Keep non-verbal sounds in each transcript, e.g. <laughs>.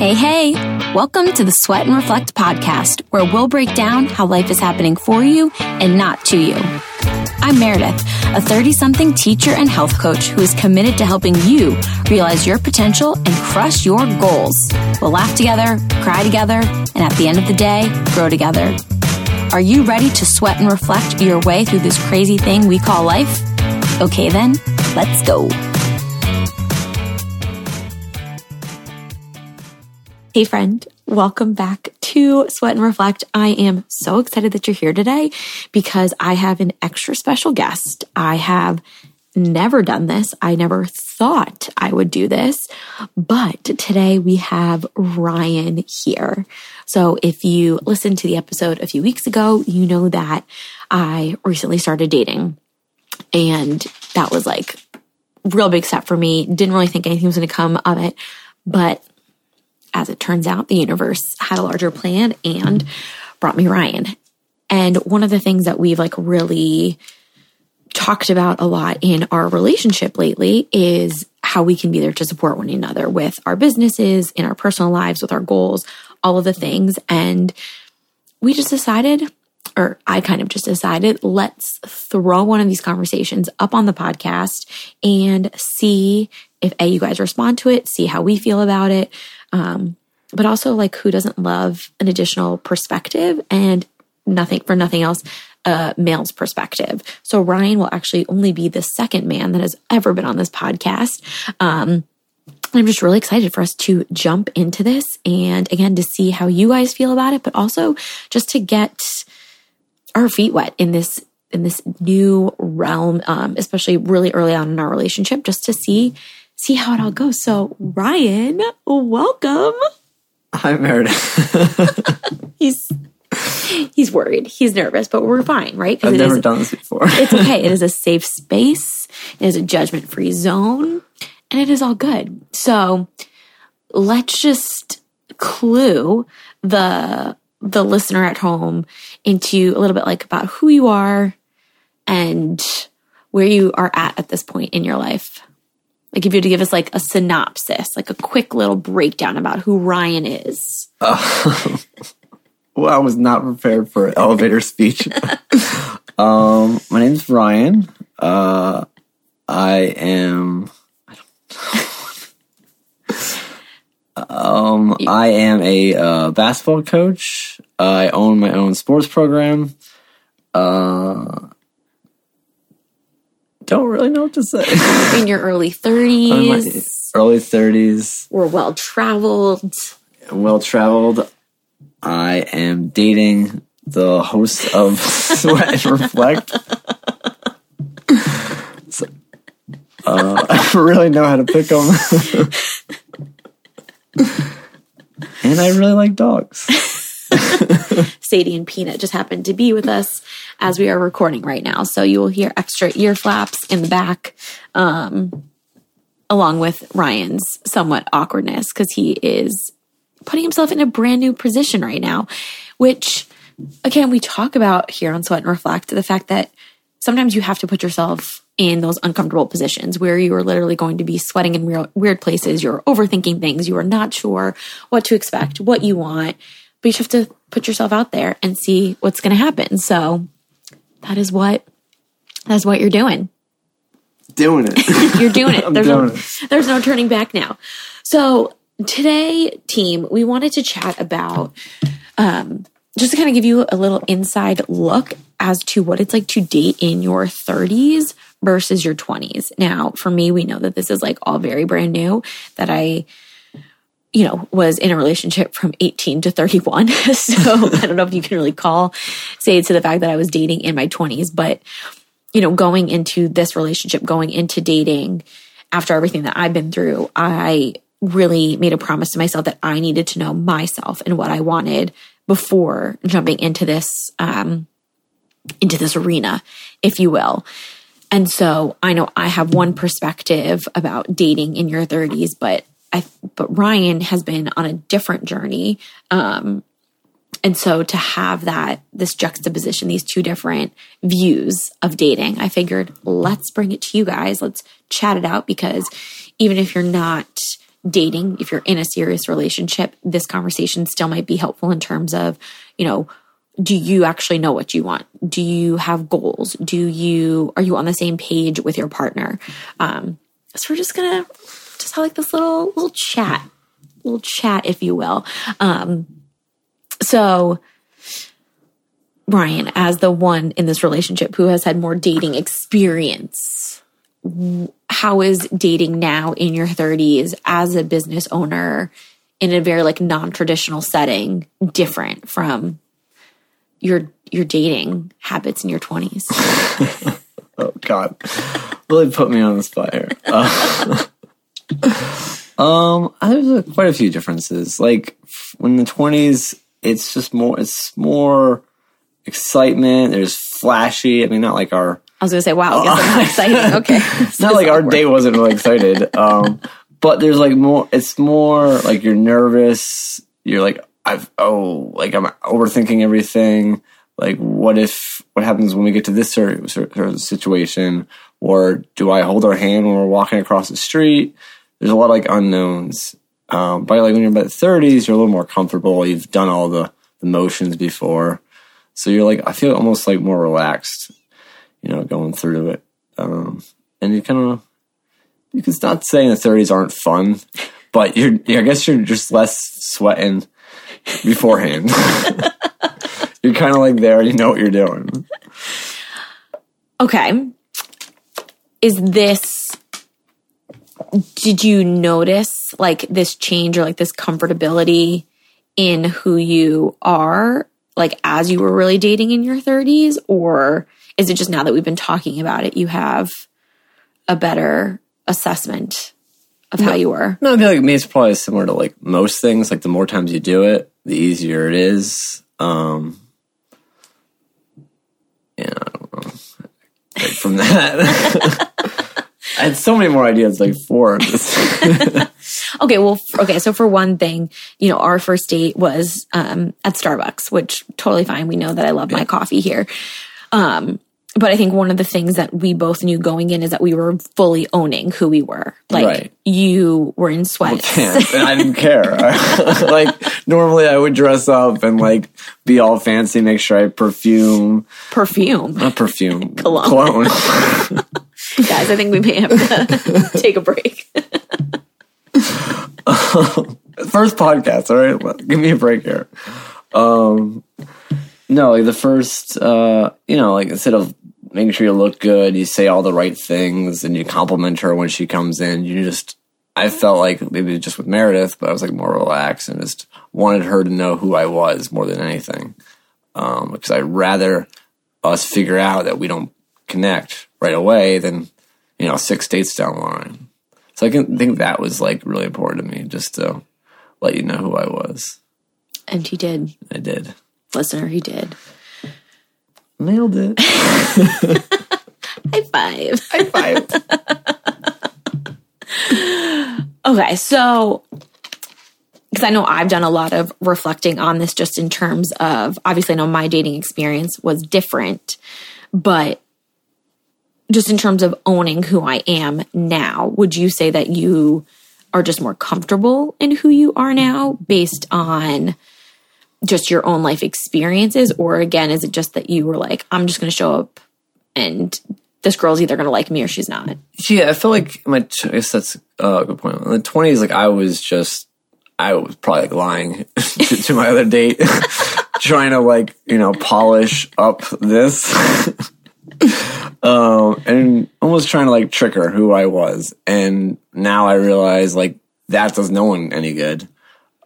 Hey, hey, welcome to the Sweat and Reflect podcast, where we'll break down how life is happening for you and not to you. I'm Meredith, a 30 something teacher and health coach who is committed to helping you realize your potential and crush your goals. We'll laugh together, cry together, and at the end of the day, grow together. Are you ready to sweat and reflect your way through this crazy thing we call life? Okay, then, let's go. Hey, friend, welcome back to Sweat and Reflect. I am so excited that you're here today because I have an extra special guest. I have never done this. I never thought I would do this, but today we have Ryan here. So if you listened to the episode a few weeks ago, you know that I recently started dating and that was like real big step for me. Didn't really think anything was going to come of it, but as it turns out, the universe had a larger plan and brought me Ryan. And one of the things that we've like really talked about a lot in our relationship lately is how we can be there to support one another with our businesses, in our personal lives, with our goals, all of the things. And we just decided, or I kind of just decided, let's throw one of these conversations up on the podcast and see if A, you guys respond to it, see how we feel about it. Um, but also like who doesn't love an additional perspective and nothing for nothing else a male's perspective. So Ryan will actually only be the second man that has ever been on this podcast. Um, I'm just really excited for us to jump into this and again to see how you guys feel about it, but also just to get our feet wet in this in this new realm, um, especially really early on in our relationship, just to see see how it all goes. So, Ryan, welcome. Hi, Meredith. <laughs> he's he's worried. He's nervous, but we're fine, right? I've never is, done this before. <laughs> it's okay. It is a <laughs> safe space. It is a judgment free zone, and it is all good. So, let's just clue the the listener at home into a little bit like about who you are and where you are at at this point in your life. Like if you had to give us like a synopsis, like a quick little breakdown about who Ryan is. <laughs> Well, I was not prepared for an elevator speech. <laughs> um, my name's Ryan. Uh, I am. <laughs> um, I am a uh, basketball coach. I own my own sports program. Uh, don't really know what to say. <laughs> In your early <laughs> 30s. Early 30s. We're well traveled. Well traveled. I am dating the host of <laughs> Sweat and Reflect. so, uh, I really know how to pick them. and I really like dogs. <laughs> Sadie and Peanut just happened to be with us as we are recording right now. So you will hear extra ear flaps in the back, um, along with Ryan's somewhat awkwardness because he is putting himself in a brand new position right now, which again, we talk about here on Sweat and Reflect the fact that sometimes you have to put yourself in those uncomfortable positions where you are literally going to be sweating in weird, weird places. You're overthinking things. You are not sure what to expect, what you want, but you have to put yourself out there and see what's going to happen. So that is what that's what you're doing. Doing it. <laughs> you're doing it. <laughs> There's doing no, it. there's no turning back now. So today, team, we wanted to chat about um, just to kind of give you a little inside look as to what it's like to date in your 30s versus your 20s. Now, for me, we know that this is like all very brand new. That I you know, was in a relationship from 18 to 31. <laughs> so I don't know if you can really call, say to the fact that I was dating in my 20s, but, you know, going into this relationship, going into dating after everything that I've been through, I really made a promise to myself that I needed to know myself and what I wanted before jumping into this, um, into this arena, if you will. And so I know I have one perspective about dating in your 30s, but I, but Ryan has been on a different journey. Um, and so to have that, this juxtaposition, these two different views of dating, I figured let's bring it to you guys. Let's chat it out because even if you're not dating, if you're in a serious relationship, this conversation still might be helpful in terms of, you know, do you actually know what you want? Do you have goals? Do you are you on the same page with your partner? Um, so we're just gonna just have like this little little chat, little chat, if you will. Um, so Ryan, as the one in this relationship who has had more dating experience, how is dating now in your 30s as a business owner in a very like non-traditional setting different from your your dating habits in your 20s? <laughs> oh god. Really put me on the spot here. Uh, <laughs> um, there's quite a few differences. Like when the 20s, it's just more it's more excitement. There's flashy. I mean, not like our. I was gonna say, wow, I guess I'm <laughs> exciting. Okay, <laughs> not like our date wasn't really excited. Um, but there's like more. It's more like you're nervous. You're like I've oh like I'm overthinking everything. Like what if what happens when we get to this sort of situation? Or do I hold our hand when we're walking across the street? There's a lot of like unknowns. Um, but like when you're about 30s, you're a little more comfortable. You've done all the, the motions before. So you're like, I feel almost like more relaxed, you know, going through it. Um, and you kind of, you can start saying the 30s aren't fun, but you're, I guess you're just less sweating beforehand. <laughs> you're kind of like there, you know what you're doing. Okay. Is this, did you notice like this change or like this comfortability in who you are like as you were really dating in your 30s or is it just now that we've been talking about it you have a better assessment of no, how you were? No i feel like me it's probably similar to like most things. Like the more times you do it the easier it is. Um yeah i don't know. Like from that <laughs> I had so many more ideas like four. <laughs> okay, well, okay. So for one thing, you know, our first date was um, at Starbucks, which totally fine. We know that I love yeah. my coffee here. Um, but I think one of the things that we both knew going in is that we were fully owning who we were. Like right. you were in sweats. Well, <laughs> and I didn't care. <laughs> like normally I would dress up and like be all fancy, make sure I perfume. Perfume. Not perfume. <laughs> Cologne. Cologne. Guys, I think we may have to take a break. first podcast, all right? Give me a break here. Um, no, like the first, uh, you know, like instead of making sure you look good, you say all the right things, and you compliment her when she comes in. You just, I felt like maybe just with Meredith, but I was like more relaxed and just wanted her to know who I was more than anything. Um, because I'd rather us figure out that we don't connect right away than, you know, six dates down the line. So I can think that was like really important to me, just to let you know who I was. And he did. I did. Listener, he did. Nailed it. High five. High five. <laughs> okay, so because I know I've done a lot of reflecting on this just in terms of obviously I know my dating experience was different, but just in terms of owning who I am now, would you say that you are just more comfortable in who you are now based on just your own life experiences? Or again, is it just that you were like, I'm just going to show up and this girl's either going to like me or she's not? Yeah, I feel like my, I guess that's a good point. In the 20s, like I was just, I was probably like lying <laughs> to, to my other date, <laughs> trying to like, you know, polish up this. <laughs> um, and almost trying to like trick her who I was. And now I realize like that does no one any good.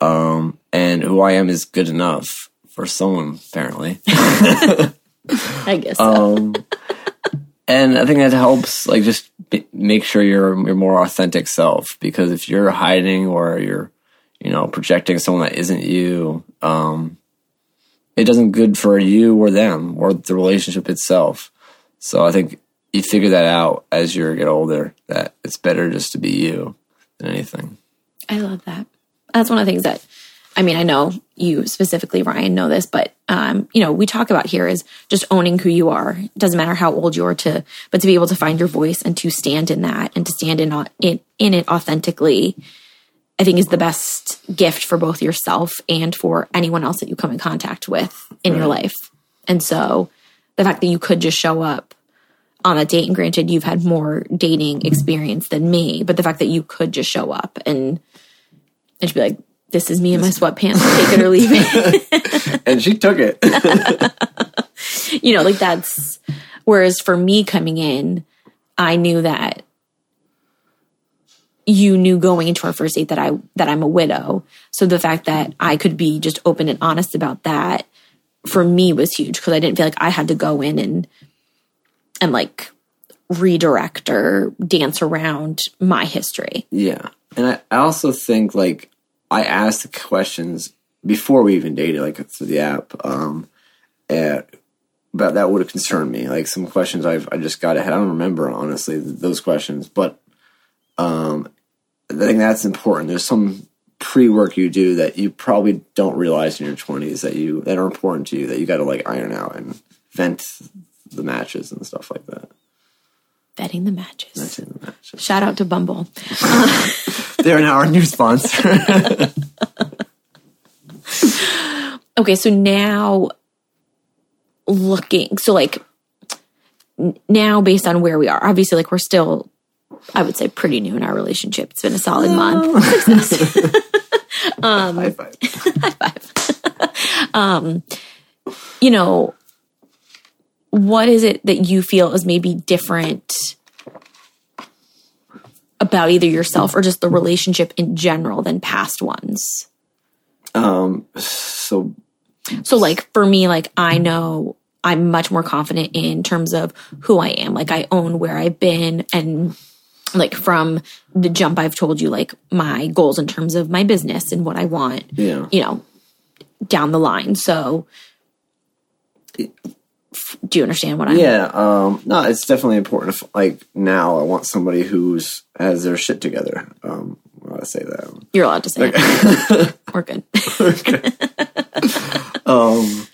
Um, and who I am is good enough for someone, apparently. <laughs> I guess. So. Um, and I think that helps, like, just b- make sure you're your more authentic self. Because if you're hiding or you're, you know, projecting someone that isn't you, um, it doesn't good for you or them or the relationship itself. So I think you figure that out as you get older that it's better just to be you than anything. I love that. That's one of the things that I mean, I know you specifically, Ryan, know this, but um, you know, we talk about here is just owning who you are. It doesn't matter how old you are to, but to be able to find your voice and to stand in that and to stand in in, in it authentically I think is the best gift for both yourself and for anyone else that you come in contact with in your life. And so the fact that you could just show up on a date, and granted, you've had more dating experience than me, but the fact that you could just show up and and she'd be like, "This is me in my sweatpants, <laughs> take it or leave it," <laughs> and she took it. <laughs> you know, like that's. Whereas for me coming in, I knew that you knew going into our first date that I that I'm a widow. So the fact that I could be just open and honest about that for me was huge because I didn't feel like I had to go in and and like redirect or dance around my history. Yeah. And I, I also think like I asked the questions before we even dated, like through the app, um, at, but that would have concerned me. Like some questions I've I just got ahead. I don't remember honestly those questions, but um, I think that's important. There's some pre work you do that you probably don't realize in your 20s that you that are important to you that you got to like iron out and vent the matches and stuff like that. Vetting the matches. Vetting the matches. Shout out to Bumble. <laughs> They're now our new sponsor. <laughs> okay, so now looking, so like now based on where we are, obviously, like we're still, I would say, pretty new in our relationship. It's been a solid oh. month. <laughs> um, high five. high five. um, you know, what is it that you feel is maybe different about either yourself or just the relationship in general than past ones? Um, so, so like for me, like I know I'm much more confident in terms of who I am. Like I own where I've been and like from the jump I've told you like my goals in terms of my business and what I want. Yeah. You know, down the line. So do you understand what I'm? Yeah, um, no, it's definitely important. If, like now, I want somebody who's has their shit together. Um, I say that. You're allowed to say it. We're good. um,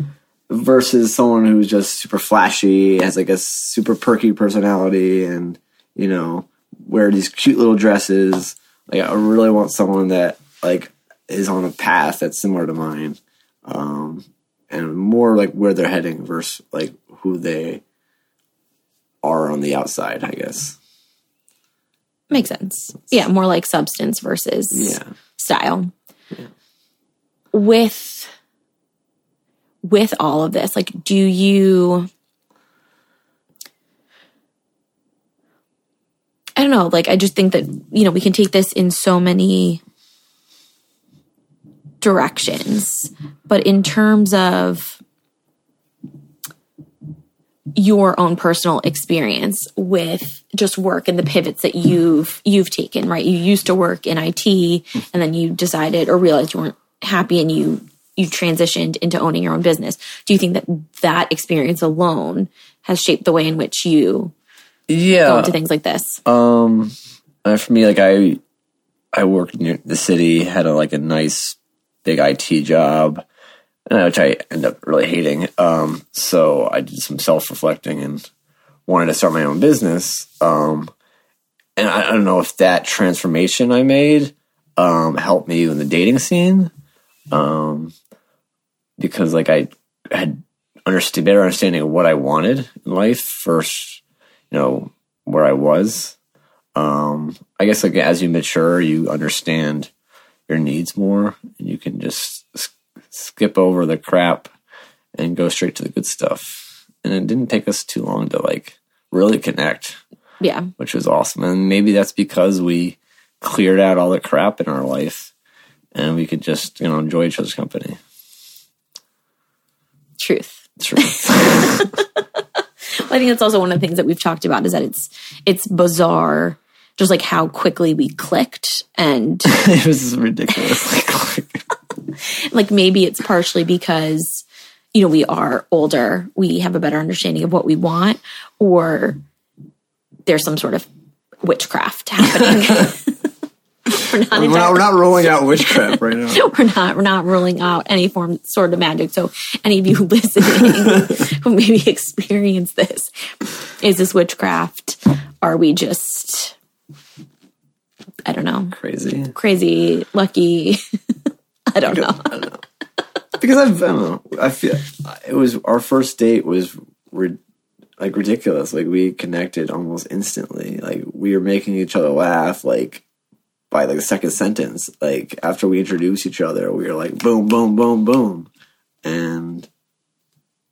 versus someone who's just super flashy, has like a super perky personality, and you know, wear these cute little dresses. Like, I really want someone that like is on a path that's similar to mine. Um, and more like where they're heading versus like who they are on the outside, I guess. Makes sense. Yeah, more like substance versus yeah. style. Yeah. With with all of this, like do you I don't know, like I just think that, you know, we can take this in so many directions. But in terms of your own personal experience with just work and the pivots that you've you've taken, right? You used to work in IT and then you decided or realized you weren't happy and you you transitioned into owning your own business. Do you think that that experience alone has shaped the way in which you yeah go into things like this? Um for me like I I worked near the city, had a like a nice big IT job, uh, which I end up really hating. Um, so I did some self reflecting and wanted to start my own business. Um, and I, I, don't know if that transformation I made um, helped me in the dating scene, um, because like I had understood better understanding of what I wanted in life first, you know, where I was. Um, I guess like as you mature, you understand your needs more and you can just skip over the crap and go straight to the good stuff. And it didn't take us too long to like really connect. Yeah. Which was awesome. And maybe that's because we cleared out all the crap in our life and we could just you know enjoy each other's company. Truth. Truth. <laughs> Well, i think that's also one of the things that we've talked about is that it's it's bizarre just like how quickly we clicked and <laughs> it was ridiculously <laughs> quick. like maybe it's partially because you know we are older, we have a better understanding of what we want or there's some sort of witchcraft happening. <laughs> we're, not, we're, not, we're not rolling out witchcraft right now. we're not. We're not rolling out any form sort of magic. So any of you listening who maybe experience this, is this witchcraft? Are we just I don't know, Crazy. crazy, lucky. <laughs> I don't know. I don't know. Because I've, I don't know. I feel it was our first date was ri- like ridiculous. Like we connected almost instantly. Like we were making each other laugh. Like by like the second sentence. Like after we introduced each other, we were like boom, boom, boom, boom, and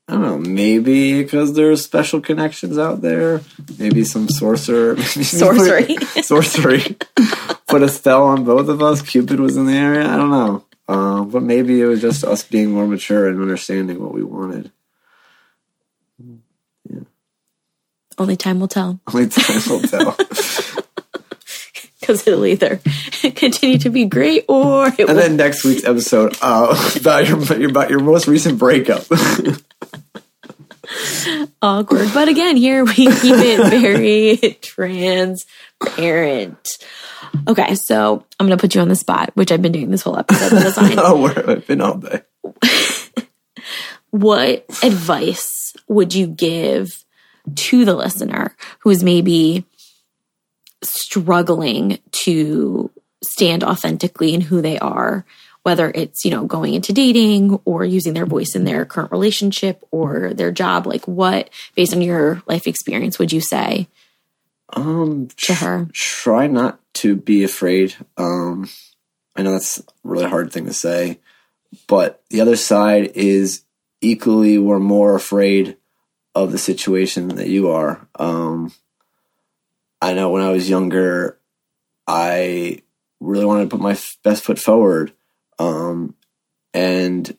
I don't know. Maybe because there's special connections out there. Maybe some sorcerer, <laughs> maybe Sorcery. <laughs> sorcery. Put a spell on both of us. Cupid was in the area. I don't know. Um, but maybe it was just us being more mature and understanding what we wanted. Only time will tell Only time will tell. <laughs> because it'll either continue to be great or it will. and then next week's episode uh, about your about your most recent breakup. Awkward. But again, here we <laughs> keep it very transparent. Okay, so I'm going to put you on the spot, which I've been doing this whole episode. But that's fine. oh, where have I been all day? what advice would you give to the listener who is maybe struggling to stand authentically in who they are whether it's you know going into dating or using their voice in their current relationship or their job like what based on your life experience would you say Um, to her try not to be afraid. Um, I know that's a really hard thing to say, but the other side is equally or more afraid of the situation that you are. Um, I know when I was younger, I really wanted to put my f- best foot forward. Um, and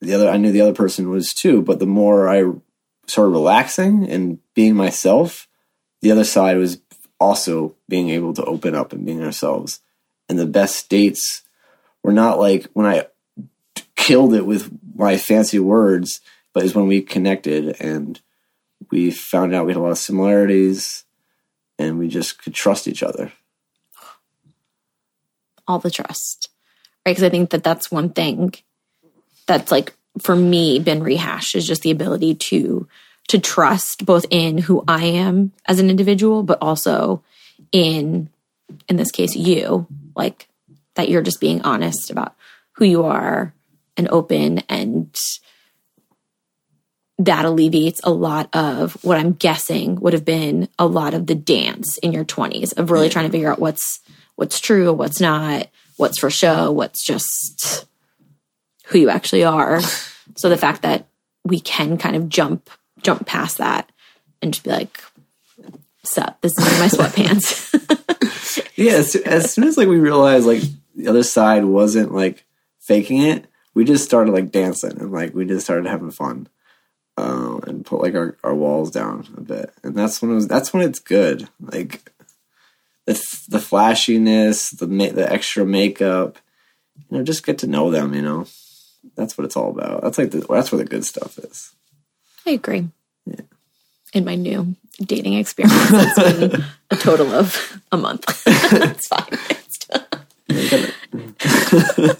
the other, I knew the other person was too, but the more I started relaxing and being myself, the other side was also being able to open up and being ourselves. And the best dates were not like when I killed it with my fancy words, but is when we connected and we found out we had a lot of similarities and we just could trust each other. all the trust right? Because i think that that's one thing that's like for me been rehashed is just the ability to to trust both in who i am as an individual but also in in this case you like that you're just being honest about who you are and open and that alleviates a lot of what i'm guessing would have been a lot of the dance in your 20s of really trying to figure out what's what's true what's not what's for show what's just who you actually are <laughs> so the fact that we can kind of jump jump past that and just be like sup this is my sweatpants <laughs> Yeah, as, as soon as like we realized like the other side wasn't like faking it, we just started like dancing and like we just started having fun. Um, and put like our, our walls down a bit, and that's when it was. That's when it's good. Like the the flashiness, the the extra makeup, you know, just get to know them. You know, that's what it's all about. That's like the, that's where the good stuff is. i agree Yeah. in my new dating experience it's <laughs> been a total of a month <laughs> it's fine <laughs>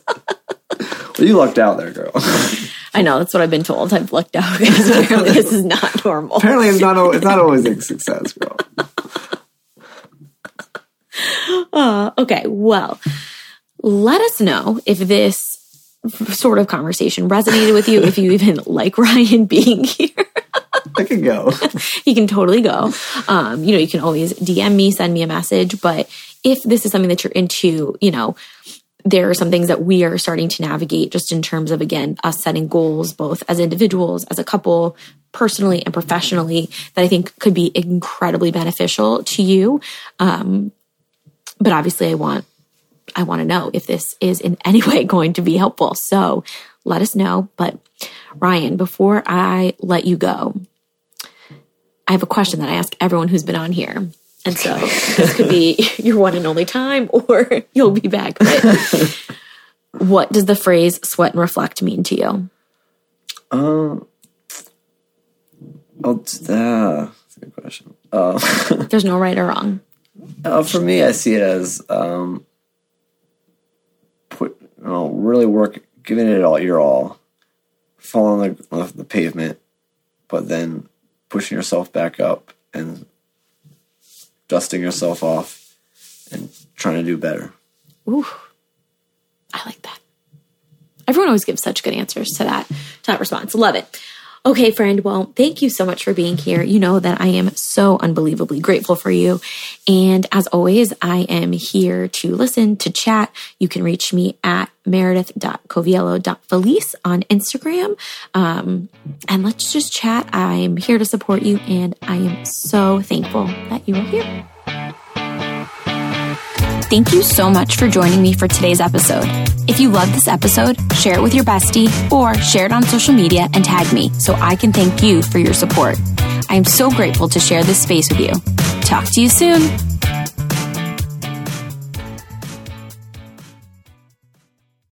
well, you lucked out there, girl. I know that's what I've been told. I've lucked out because apparently this is not normal. Apparently, it's not. It's not always a success, girl. Uh, okay, well, let us know if this sort of conversation resonated with you. If you even <laughs> like Ryan <laughs> being here, I can go. <laughs> you can totally go. Um, you know, you can always DM me, send me a message. But if this is something that you're into, you know, there are some things that we are starting to navigate just in terms of, again, us setting goals, both as individuals, as a couple, personally and professionally, that I think could be incredibly beneficial to you. Um, but obviously, I want I want to know if this is in any <laughs> way going to be helpful. So let us know. But Ryan, before I let you go, I have a question that I ask everyone who's been on here. And so this could be <laughs> your one and only time <laughs> or you'll be back. But what does the phrase sweat and reflect mean to you? Um, oh, uh, that's a good question. Uh, There's no right or wrong. Uh, for me, I see it as um, put, you know, really work, giving it all your all, falling on the, on the pavement, but then pushing yourself back up and dusting yourself off and trying to do better. Ooh, I like that. Everyone always gives such good answers to that to that response. Love it. Okay, friend. Well, thank you so much for being here. You know that I am so unbelievably grateful for you. And as always, I am here to listen, to chat. You can reach me at meredith.coviello.felice on Instagram. Um, and let's just chat. I'm here to support you, and I am so thankful that you are here. Thank you so much for joining me for today's episode. If you loved this episode, share it with your bestie or share it on social media and tag me so I can thank you for your support. I am so grateful to share this space with you. Talk to you soon.